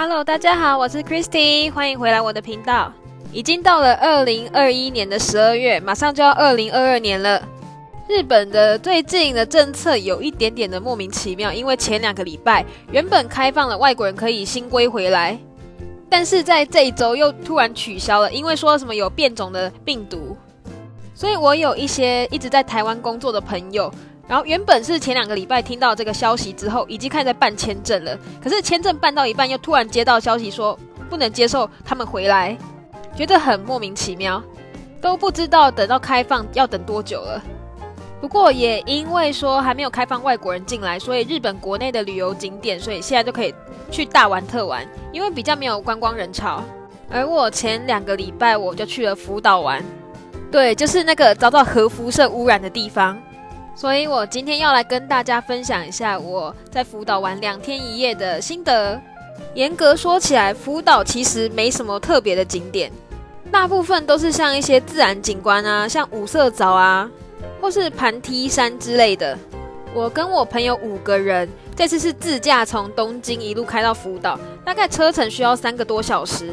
Hello，大家好，我是 Christy，欢迎回来我的频道。已经到了二零二一年的十二月，马上就要二零二二年了。日本的最近的政策有一点点的莫名其妙，因为前两个礼拜原本开放了外国人可以新规回来，但是在这一周又突然取消了，因为说什么有变种的病毒。所以我有一些一直在台湾工作的朋友，然后原本是前两个礼拜听到这个消息之后，已经开始在办签证了，可是签证办到一半，又突然接到消息说不能接受他们回来，觉得很莫名其妙，都不知道等到开放要等多久了。不过也因为说还没有开放外国人进来，所以日本国内的旅游景点，所以现在就可以去大玩特玩，因为比较没有观光人潮。而我前两个礼拜我就去了福岛玩。对，就是那个遭到核辐射污染的地方，所以我今天要来跟大家分享一下我在福岛玩两天一夜的心得。严格说起来，福岛其实没什么特别的景点，大部分都是像一些自然景观啊，像五色藻啊，或是盘梯山之类的。我跟我朋友五个人，这次是自驾从东京一路开到福岛，大概车程需要三个多小时。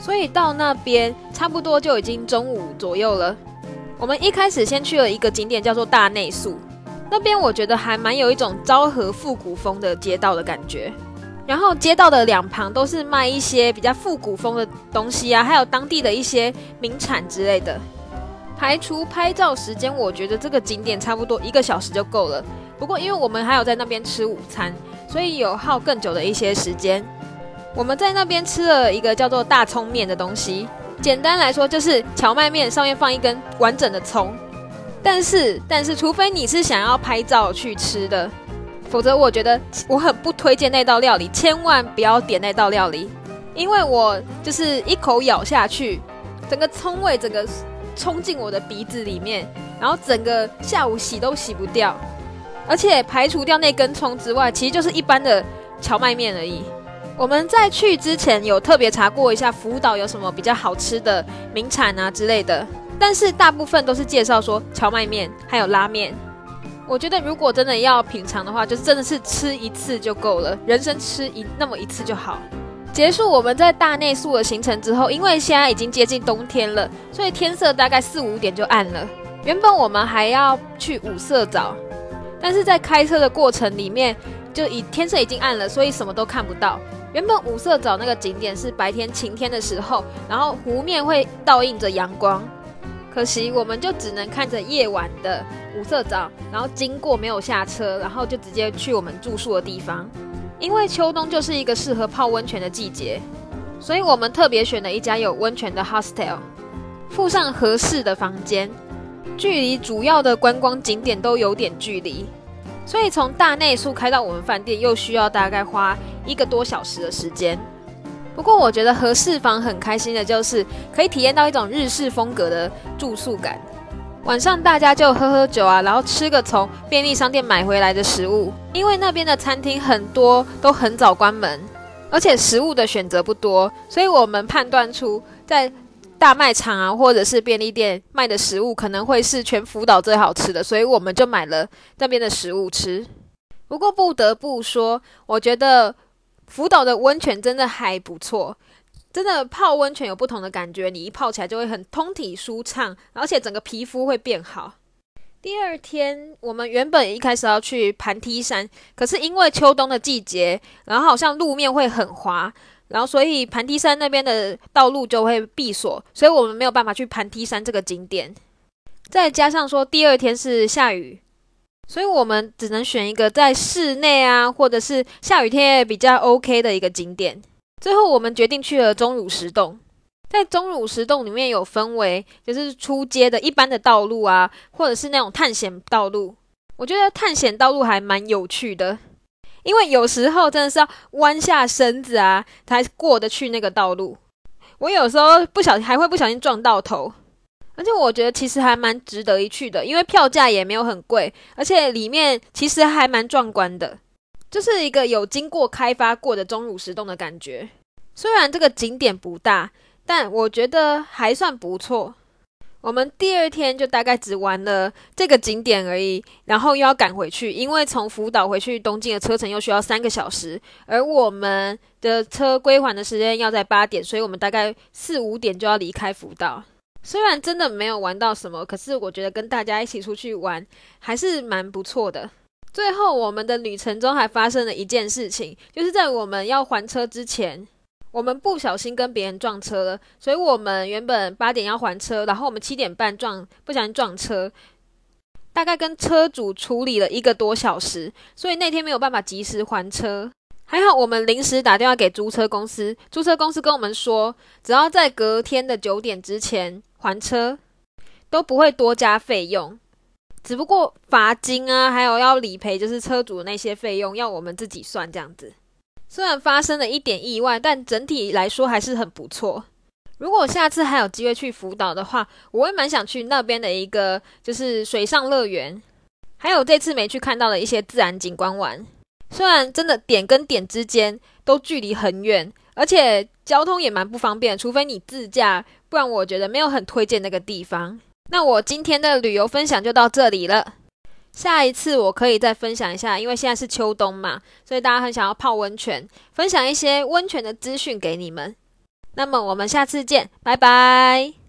所以到那边差不多就已经中午左右了。我们一开始先去了一个景点，叫做大内宿。那边我觉得还蛮有一种昭和复古风的街道的感觉。然后街道的两旁都是卖一些比较复古风的东西啊，还有当地的一些名产之类的。排除拍照时间，我觉得这个景点差不多一个小时就够了。不过因为我们还有在那边吃午餐，所以有耗更久的一些时间。我们在那边吃了一个叫做大葱面的东西，简单来说就是荞麦面上面放一根完整的葱。但是，但是，除非你是想要拍照去吃的，否则我觉得我很不推荐那道料理，千万不要点那道料理，因为我就是一口咬下去，整个葱味整个冲进我的鼻子里面，然后整个下午洗都洗不掉，而且排除掉那根葱之外，其实就是一般的荞麦面而已。我们在去之前有特别查过一下福岛有什么比较好吃的名产啊之类的，但是大部分都是介绍说荞麦面还有拉面。我觉得如果真的要品尝的话，就真的是吃一次就够了，人生吃一那么一次就好。结束我们在大内宿的行程之后，因为现在已经接近冬天了，所以天色大概四五点就暗了。原本我们还要去五色藻，但是在开车的过程里面，就已天色已经暗了，所以什么都看不到。原本五色藻那个景点是白天晴天的时候，然后湖面会倒映着阳光。可惜我们就只能看着夜晚的五色藻，然后经过没有下车，然后就直接去我们住宿的地方。因为秋冬就是一个适合泡温泉的季节，所以我们特别选了一家有温泉的 hostel，附上合适的房间，距离主要的观光景点都有点距离。所以从大内宿开到我们饭店又需要大概花一个多小时的时间。不过我觉得合适房很开心的就是可以体验到一种日式风格的住宿感。晚上大家就喝喝酒啊，然后吃个从便利商店买回来的食物。因为那边的餐厅很多都很早关门，而且食物的选择不多，所以我们判断出在。大卖场啊，或者是便利店卖的食物可能会是全福岛最好吃的，所以我们就买了那边的食物吃。不过不得不说，我觉得福岛的温泉真的还不错，真的泡温泉有不同的感觉，你一泡起来就会很通体舒畅，而且整个皮肤会变好。第二天，我们原本一开始要去盘梯山，可是因为秋冬的季节，然后好像路面会很滑。然后，所以盘梯山那边的道路就会闭锁，所以我们没有办法去盘梯山这个景点。再加上说第二天是下雨，所以我们只能选一个在室内啊，或者是下雨天也比较 OK 的一个景点。最后，我们决定去了钟乳石洞。在钟乳石洞里面有分为，就是出街的一般的道路啊，或者是那种探险道路。我觉得探险道路还蛮有趣的。因为有时候真的是要弯下身子啊，才过得去那个道路。我有时候不小心还会不小心撞到头，而且我觉得其实还蛮值得一去的，因为票价也没有很贵，而且里面其实还蛮壮观的，就是一个有经过开发过的钟乳石洞的感觉。虽然这个景点不大，但我觉得还算不错。我们第二天就大概只玩了这个景点而已，然后又要赶回去，因为从福岛回去东京的车程又需要三个小时，而我们的车归还的时间要在八点，所以我们大概四五点就要离开福岛。虽然真的没有玩到什么，可是我觉得跟大家一起出去玩还是蛮不错的。最后，我们的旅程中还发生了一件事情，就是在我们要还车之前。我们不小心跟别人撞车了，所以我们原本八点要还车，然后我们七点半撞，不小心撞车，大概跟车主处理了一个多小时，所以那天没有办法及时还车。还好我们临时打电话给租车公司，租车公司跟我们说，只要在隔天的九点之前还车，都不会多加费用，只不过罚金啊，还有要理赔，就是车主那些费用要我们自己算这样子。虽然发生了一点意外，但整体来说还是很不错。如果下次还有机会去福岛的话，我会蛮想去那边的一个就是水上乐园，还有这次没去看到的一些自然景观玩。虽然真的点跟点之间都距离很远，而且交通也蛮不方便，除非你自驾，不然我觉得没有很推荐那个地方。那我今天的旅游分享就到这里了。下一次我可以再分享一下，因为现在是秋冬嘛，所以大家很想要泡温泉，分享一些温泉的资讯给你们。那么我们下次见，拜拜。